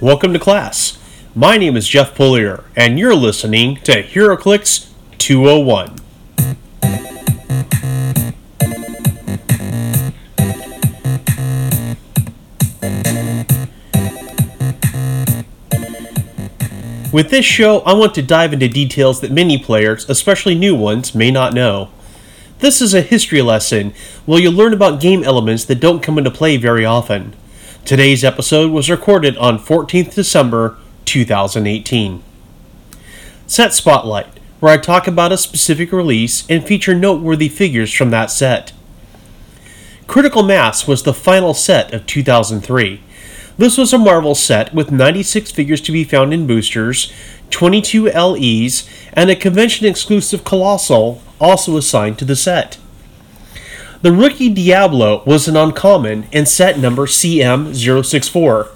Welcome to class. My name is Jeff Polier, and you're listening to HeroClix 201. With this show, I want to dive into details that many players, especially new ones, may not know. This is a history lesson where you'll learn about game elements that don't come into play very often. Today's episode was recorded on 14th December 2018. Set Spotlight, where I talk about a specific release and feature noteworthy figures from that set. Critical Mass was the final set of 2003. This was a Marvel set with 96 figures to be found in boosters, 22 LEs, and a convention exclusive Colossal also assigned to the set. The rookie Diablo was an uncommon in set number CM064.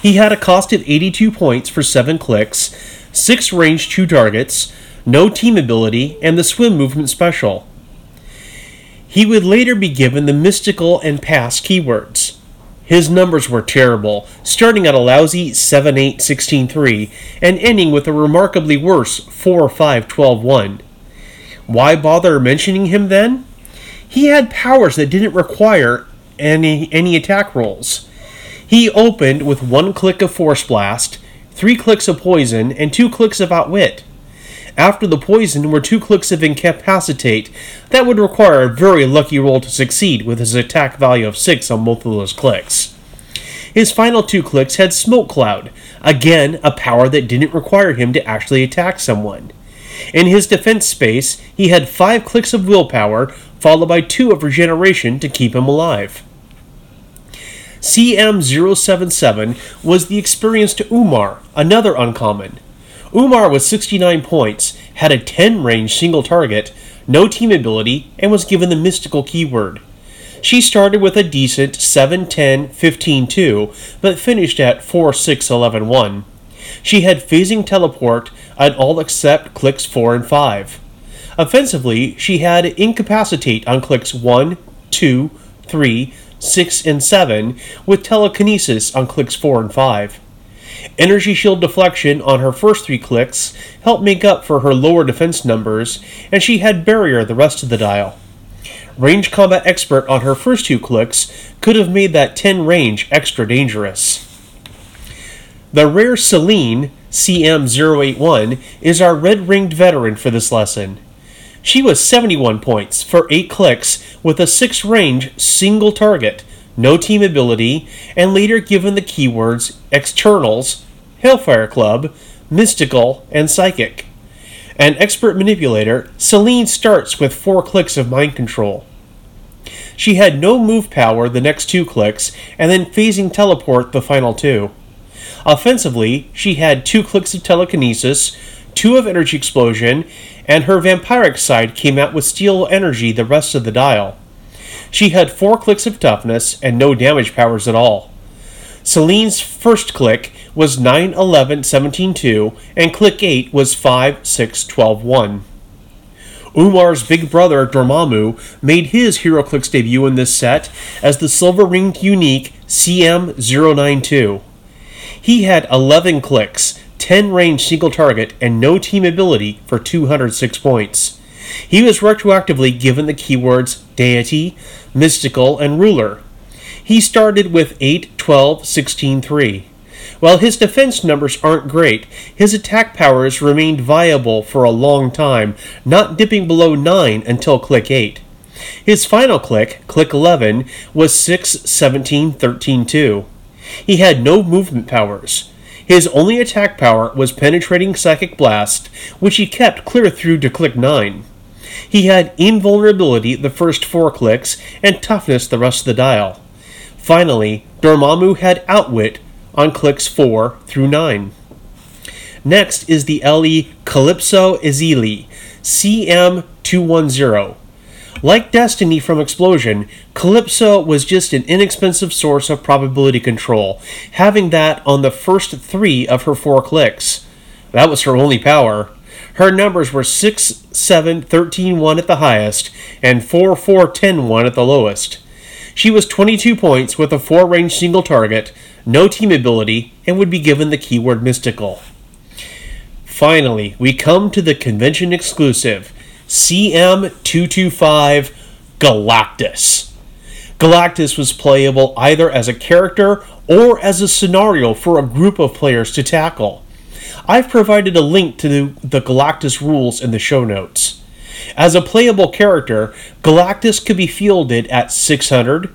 He had a cost of 82 points for 7 clicks, 6 range 2 targets, no team ability, and the swim movement special. He would later be given the mystical and pass keywords. His numbers were terrible, starting at a lousy 7 8 16 3 and ending with a remarkably worse 4 5 12 1. Why bother mentioning him then? He had powers that didn't require any, any attack rolls. He opened with one click of Force Blast, three clicks of Poison, and two clicks of Outwit. After the poison were two clicks of Incapacitate. That would require a very lucky roll to succeed with his attack value of 6 on both of those clicks. His final two clicks had Smoke Cloud, again a power that didn't require him to actually attack someone. In his defense space, he had 5 clicks of Willpower, followed by 2 of Regeneration to keep him alive. CM077 was the experienced Umar, another uncommon. Umar was 69 points, had a 10 range single target, no team ability, and was given the mystical keyword. She started with a decent 7 10 15 2, but finished at 4 6 11 1. She had phasing teleport on all except clicks 4 and 5. Offensively, she had incapacitate on clicks 1, 2, 3, 6, and 7, with telekinesis on clicks 4 and 5. Energy Shield Deflection on her first three clicks helped make up for her lower defense numbers, and she had Barrier the rest of the dial. Range Combat Expert on her first two clicks could have made that 10 range extra dangerous. The rare Selene, CM081, is our red ringed veteran for this lesson. She was 71 points for 8 clicks with a 6 range single target no team ability, and later given the keywords Externals, Hellfire Club, Mystical, and Psychic. An expert manipulator, Selene starts with four clicks of mind control. She had no move power the next two clicks, and then phasing teleport the final two. Offensively, she had two clicks of telekinesis, two of energy explosion, and her vampiric side came out with steal energy the rest of the dial. She had four clicks of toughness and no damage powers at all. Selene's first click was 9 11 17 2, and click 8 was 5 6 12 1. Umar's big brother Dormammu made his HeroClix debut in this set as the silver ringed unique CM092. He had 11 clicks, 10 range single target, and no team ability for 206 points. He was retroactively given the keywords Deity, Mystical, and Ruler. He started with 8, 12, 16, 3. While his defense numbers aren't great, his attack powers remained viable for a long time, not dipping below 9 until click 8. His final click, click 11, was 6, 17, 13, 2. He had no movement powers. His only attack power was penetrating psychic blast, which he kept clear through to click 9. He had invulnerability the first four clicks and toughness the rest of the dial. Finally, Dormammu had outwit on clicks 4 through 9. Next is the LE Calypso Ezili, CM210. Like Destiny from Xplosion, Calypso was just an inexpensive source of probability control, having that on the first three of her four clicks. That was her only power. Her numbers were 6, 7, 13, 1 at the highest, and 4, 4, 10, 1 at the lowest. She was 22 points with a 4 range single target, no team ability, and would be given the keyword mystical. Finally, we come to the convention exclusive CM225 Galactus. Galactus was playable either as a character or as a scenario for a group of players to tackle. I've provided a link to the Galactus rules in the show notes. As a playable character, Galactus could be fielded at 600,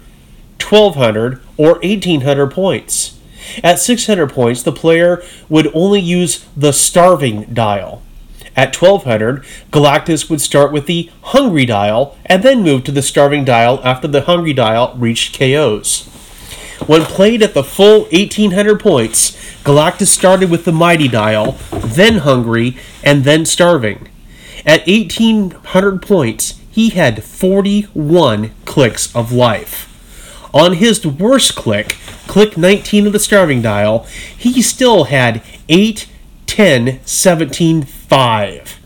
1200, or 1800 points. At 600 points, the player would only use the starving dial. At 1200, Galactus would start with the hungry dial and then move to the starving dial after the hungry dial reached KOs. When played at the full 1800 points, Galactus started with the mighty dial, then hungry, and then starving. At 1800 points, he had 41 clicks of life. On his worst click, click 19 of the starving dial, he still had 8, 10, 17, 5.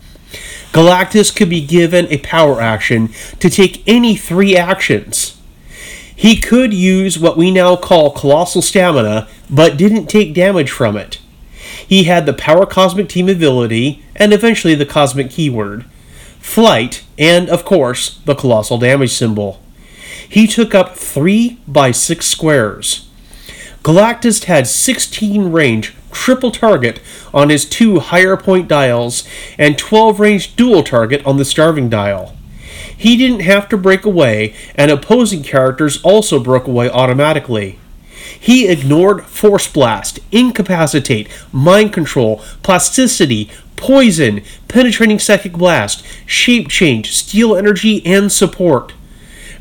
Galactus could be given a power action to take any three actions. He could use what we now call colossal stamina, but didn't take damage from it. He had the power cosmic team ability, and eventually the cosmic keyword, flight, and of course, the colossal damage symbol. He took up 3 by 6 squares. Galactus had 16 range triple target on his two higher point dials and 12 range dual target on the starving dial. He didn't have to break away, and opposing characters also broke away automatically. He ignored Force Blast, Incapacitate, Mind Control, Plasticity, Poison, Penetrating Psychic Blast, Shape Change, Steal Energy, and Support.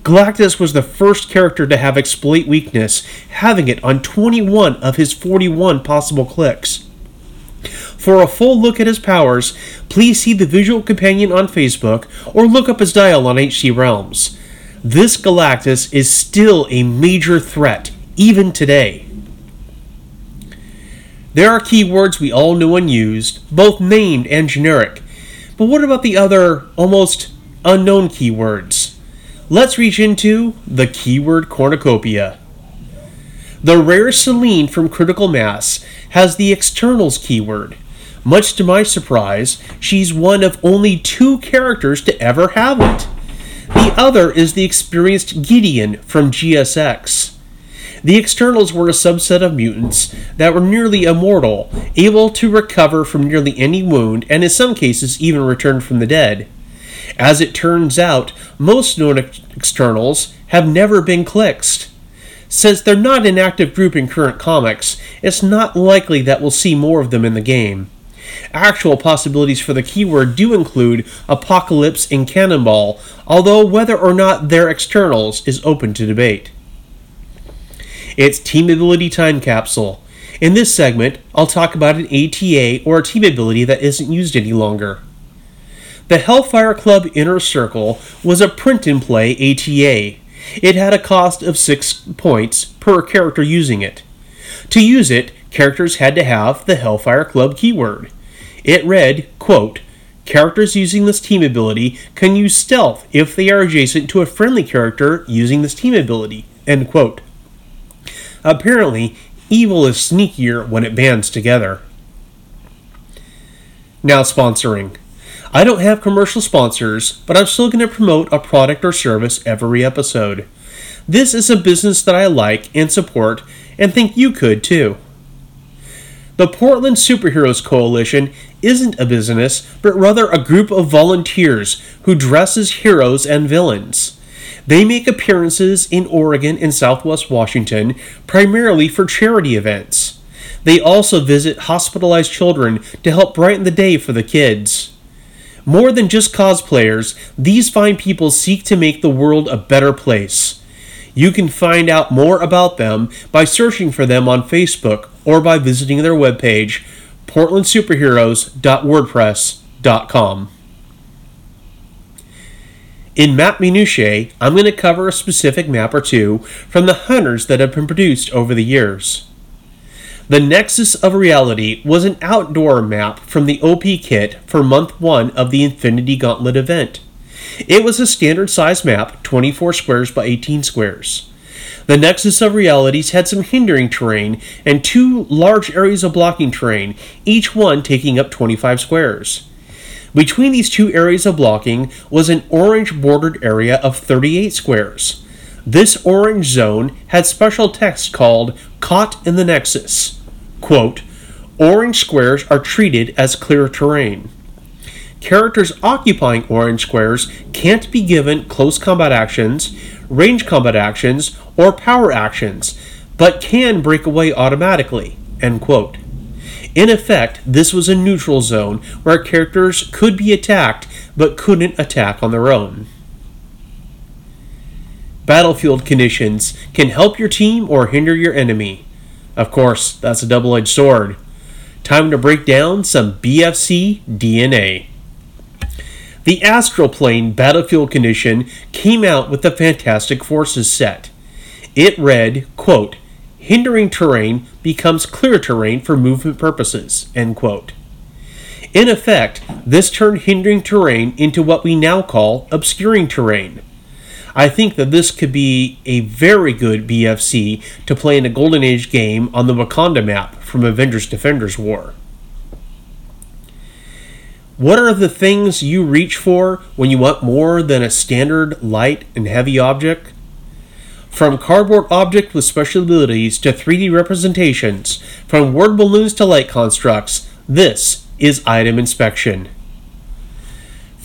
Galactus was the first character to have exploit weakness, having it on 21 of his 41 possible clicks. For a full look at his powers, please see the Visual Companion on Facebook or look up his dial on HC Realms. This Galactus is still a major threat, even today. There are keywords we all know and used, both named and generic. But what about the other, almost unknown keywords? Let's reach into the keyword cornucopia. The rare Selene from Critical Mass has the externals keyword. Much to my surprise, she's one of only two characters to ever have it. The other is the experienced Gideon from GSX. The externals were a subset of mutants that were nearly immortal, able to recover from nearly any wound, and in some cases even return from the dead. As it turns out, most known externals have never been clixed. Since they're not an active group in current comics, it's not likely that we'll see more of them in the game. Actual possibilities for the keyword do include Apocalypse and Cannonball, although whether or not they're externals is open to debate. It's Team Ability Time Capsule. In this segment, I'll talk about an ATA or a team ability that isn't used any longer. The Hellfire Club Inner Circle was a print and play ATA. It had a cost of 6 points per character using it. To use it, characters had to have the Hellfire Club keyword. It read, quote, Characters using this team ability can use stealth if they are adjacent to a friendly character using this team ability. End quote. Apparently, evil is sneakier when it bands together. Now, sponsoring. I don't have commercial sponsors, but I'm still going to promote a product or service every episode. This is a business that I like and support and think you could too. The Portland Superheroes Coalition isn't a business, but rather a group of volunteers who dress as heroes and villains. They make appearances in Oregon and Southwest Washington primarily for charity events. They also visit hospitalized children to help brighten the day for the kids. More than just cosplayers, these fine people seek to make the world a better place. You can find out more about them by searching for them on Facebook or by visiting their webpage, portlandsuperheroes.wordpress.com. In Map Minutiae, I'm going to cover a specific map or two from the hunters that have been produced over the years. The Nexus of Reality was an outdoor map from the OP kit for month 1 of the Infinity Gauntlet event. It was a standard size map, 24 squares by 18 squares. The Nexus of Realities had some hindering terrain and two large areas of blocking terrain, each one taking up 25 squares. Between these two areas of blocking was an orange bordered area of 38 squares. This orange zone had special text called Caught in the Nexus. Quote, Orange squares are treated as clear terrain. Characters occupying orange squares can't be given close combat actions, range combat actions, or power actions, but can break away automatically. End quote. In effect, this was a neutral zone where characters could be attacked but couldn't attack on their own. Battlefield conditions can help your team or hinder your enemy. Of course, that's a double edged sword. Time to break down some BFC DNA. The Astral Plane Battlefield Condition came out with the Fantastic Forces set. It read, quote, hindering terrain becomes clear terrain for movement purposes, end quote. In effect, this turned hindering terrain into what we now call obscuring terrain. I think that this could be a very good BFC to play in a Golden Age game on the Wakanda map from Avengers Defenders War. What are the things you reach for when you want more than a standard light and heavy object? From cardboard object with special abilities to 3D representations, from word balloons to light constructs, this is item inspection.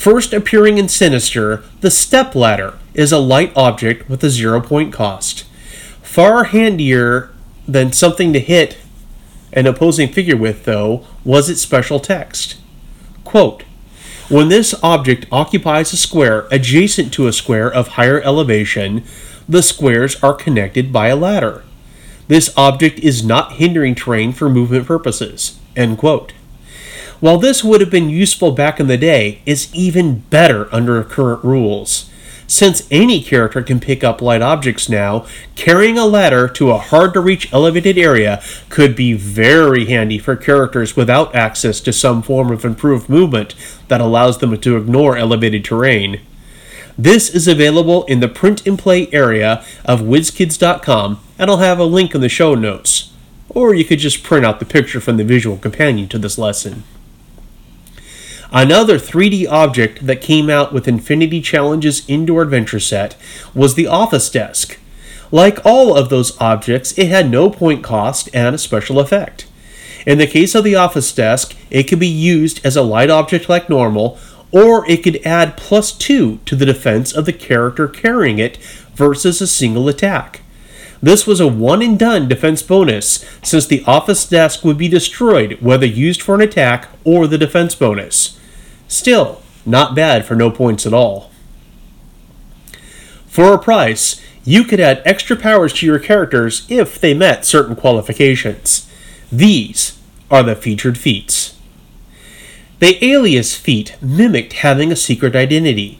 First appearing in Sinister, the step ladder is a light object with a zero point cost. Far handier than something to hit an opposing figure with, though, was its special text. Quote, when this object occupies a square adjacent to a square of higher elevation, the squares are connected by a ladder. This object is not hindering terrain for movement purposes. End quote. While this would have been useful back in the day, it's even better under current rules. Since any character can pick up light objects now, carrying a ladder to a hard to reach elevated area could be very handy for characters without access to some form of improved movement that allows them to ignore elevated terrain. This is available in the print and play area of WizKids.com, and I'll have a link in the show notes. Or you could just print out the picture from the visual companion to this lesson. Another 3D object that came out with Infinity Challenge's indoor adventure set was the Office Desk. Like all of those objects, it had no point cost and a special effect. In the case of the Office Desk, it could be used as a light object like normal, or it could add plus 2 to the defense of the character carrying it versus a single attack. This was a one and done defense bonus, since the office desk would be destroyed whether used for an attack or the defense bonus. Still, not bad for no points at all. For a price, you could add extra powers to your characters if they met certain qualifications. These are the featured feats. The alias feat mimicked having a secret identity.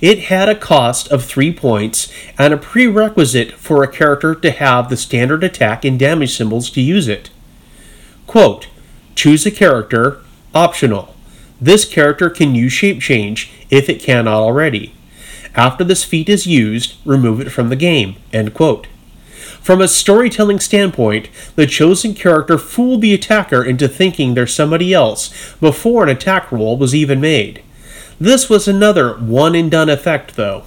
It had a cost of 3 points and a prerequisite for a character to have the standard attack and damage symbols to use it. Quote, choose a character, optional. This character can use shape change if it cannot already. After this feat is used, remove it from the game. End quote. From a storytelling standpoint, the chosen character fooled the attacker into thinking they're somebody else before an attack roll was even made. This was another one and done effect, though.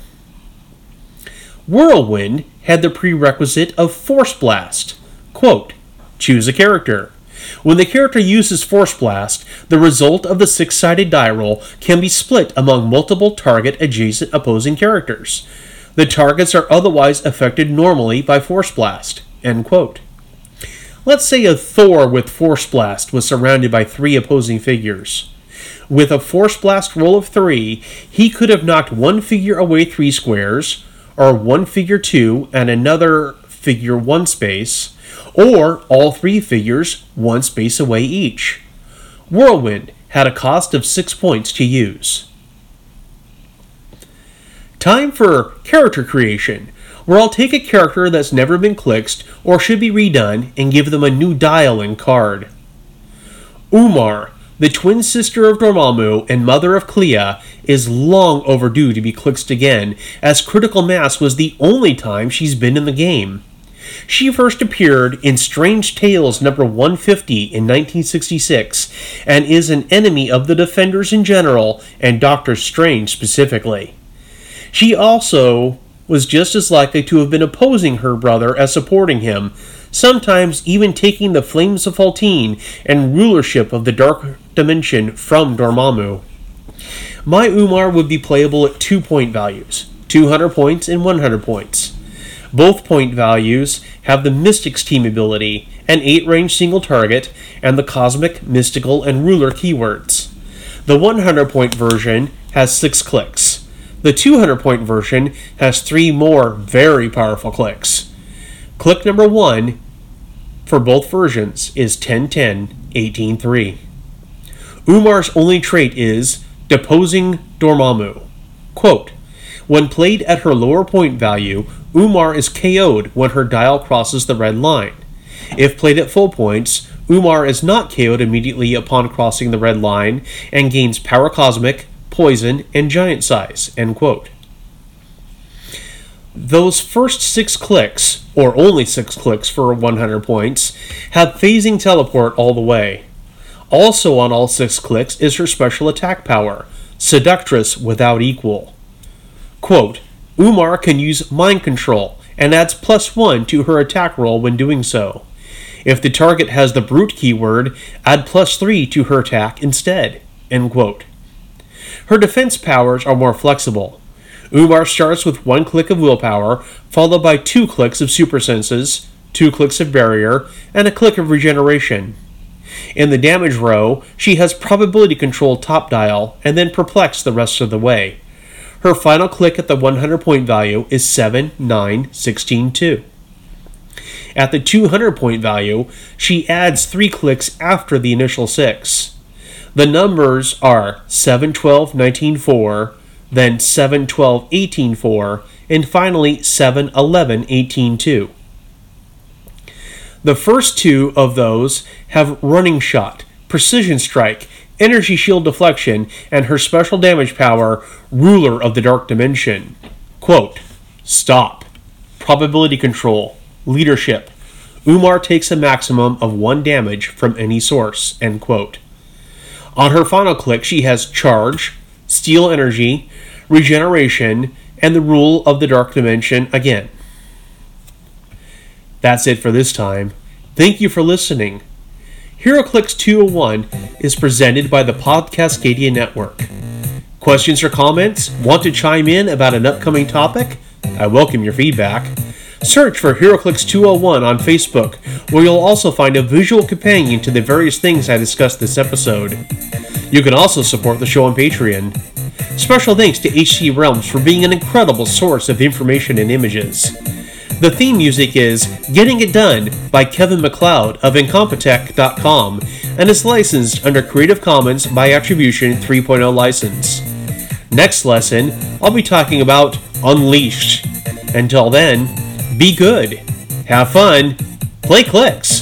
Whirlwind had the prerequisite of Force Blast. Quote, choose a character. When the character uses Force Blast, the result of the six sided die roll can be split among multiple target adjacent opposing characters. The targets are otherwise affected normally by Force Blast. End quote. Let's say a Thor with Force Blast was surrounded by three opposing figures. With a Force Blast roll of three, he could have knocked one figure away three squares, or one figure two and another figure one space, or all three figures one space away each. Whirlwind had a cost of six points to use. Time for character creation, where I'll take a character that's never been clicked or should be redone and give them a new dial and card. Umar the twin sister of Dormammu and mother of Clea, is long overdue to be clicked again, as Critical Mass was the only time she's been in the game. She first appeared in Strange Tales number 150 in 1966 and is an enemy of the Defenders in general and Doctor Strange specifically. She also was just as likely to have been opposing her brother as supporting him, sometimes even taking the flames of Faltine and rulership of the Dark Dimension from Dormammu. My Umar would be playable at two point values 200 points and 100 points. Both point values have the Mystics team ability, an 8 range single target, and the Cosmic, Mystical, and Ruler keywords. The 100 point version has 6 clicks. The 200 point version has 3 more very powerful clicks. Click number 1 for both versions is 1010 183. Umar's only trait is deposing Dormammu. Quote, when played at her lower point value, Umar is KO'd when her dial crosses the red line. If played at full points, Umar is not KO'd immediately upon crossing the red line and gains Power Cosmic, Poison, and Giant Size. End quote. Those first six clicks, or only six clicks for 100 points, have phasing teleport all the way. Also on all six clicks is her special attack power, Seductress without equal. Quote, Umar can use mind control and adds plus one to her attack roll when doing so. If the target has the brute keyword, add plus three to her attack instead. End quote. Her defense powers are more flexible. Umar starts with one click of willpower, followed by two clicks of super senses, two clicks of barrier, and a click of regeneration. In the damage row, she has probability control top dial and then perplex the rest of the way. Her final click at the 100 point value is 7, 9, 16, 2. At the 200 point value, she adds 3 clicks after the initial 6. The numbers are 7, 12, 19, 4, then 7, 12, 18, 4, and finally 7, 11, 18, 2. The first two of those have running shot, precision strike, energy shield deflection, and her special damage power, Ruler of the Dark Dimension. Quote, Stop. Probability control. Leadership. Umar takes a maximum of one damage from any source. End quote. On her final click, she has Charge, Steal Energy, Regeneration, and the Rule of the Dark Dimension again. That's it for this time. Thank you for listening. HeroClix 201 is presented by the Podcastcadia Network. Questions or comments? Want to chime in about an upcoming topic? I welcome your feedback. Search for HeroClix 201 on Facebook, where you'll also find a visual companion to the various things I discussed this episode. You can also support the show on Patreon. Special thanks to HC Realms for being an incredible source of information and images. The theme music is Getting It Done by Kevin MacLeod of Incompetech.com and is licensed under Creative Commons by Attribution 3.0 license. Next lesson, I'll be talking about Unleashed. Until then, be good, have fun, play clicks.